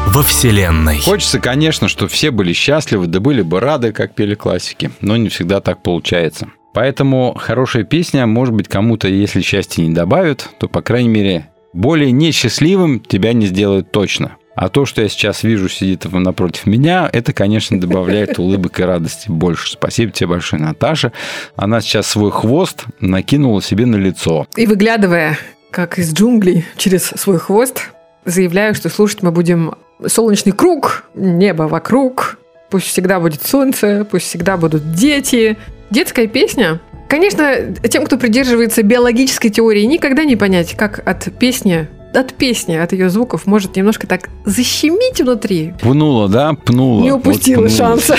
[SPEAKER 6] во Вселенной.
[SPEAKER 5] Хочется, конечно, чтобы все были счастливы, да были бы рады, как пели классики, но не всегда так получается. Поэтому хорошая песня, может быть, кому-то, если счастье не добавит, то, по крайней мере, более несчастливым тебя не сделают точно. А то, что я сейчас вижу, сидит напротив меня, это, конечно, добавляет улыбок и радости больше. Спасибо тебе большое, Наташа. Она сейчас свой хвост накинула себе на лицо.
[SPEAKER 4] И выглядывая, как из джунглей, через свой хвост, заявляю, что слушать мы будем солнечный круг, небо вокруг, пусть всегда будет солнце, пусть всегда будут дети. Детская песня. Конечно, тем, кто придерживается биологической теории, никогда не понять, как от песни от песни, от ее звуков может немножко так защемить внутри.
[SPEAKER 5] Пнула, да? Пнула.
[SPEAKER 4] Не упустила вот шанса.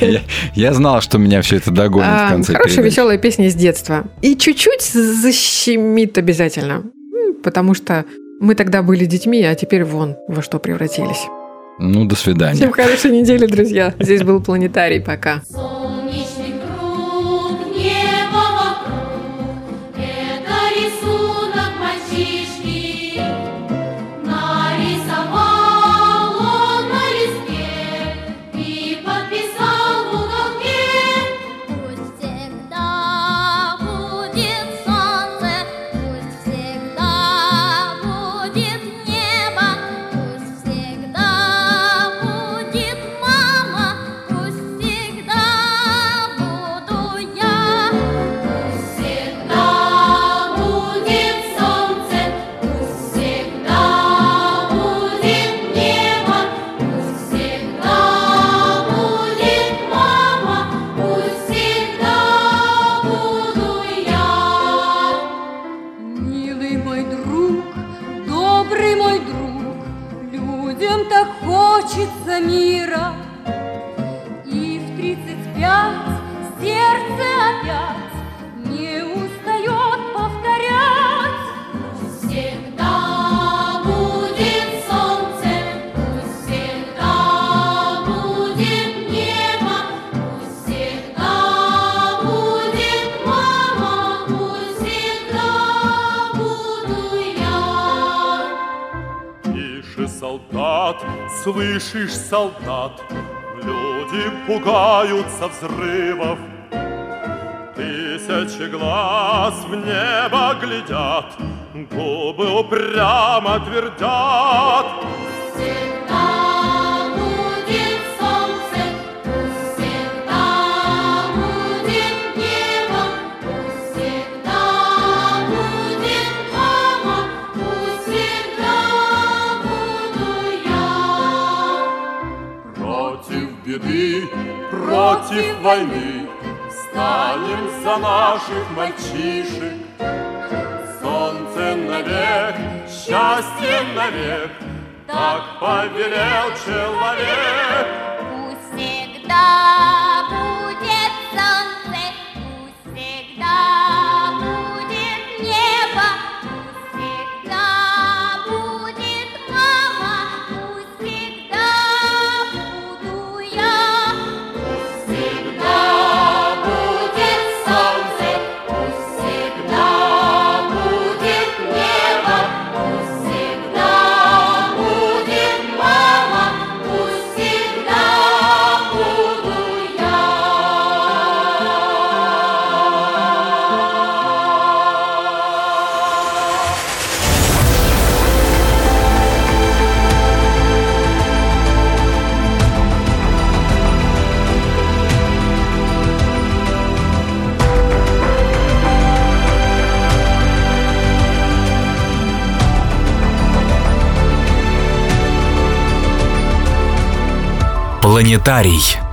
[SPEAKER 5] Я, я знал, что меня все это догонит а, в конце
[SPEAKER 4] Хорошая, передачи. веселая песня с детства. И чуть-чуть защемит обязательно. Потому что мы тогда были детьми, а теперь вон во что превратились.
[SPEAKER 5] Ну, до свидания.
[SPEAKER 4] Всем хорошей недели, друзья. Здесь был Планетарий. Пока.
[SPEAKER 11] Слышишь, солдат, люди пугаются взрывов. Тысячи глаз в небо глядят, губы упрямо твердят. Против войны. Станем за наших мальчишек. Солнце навек, счастье навек Так повелел человек
[SPEAKER 3] Планетарий.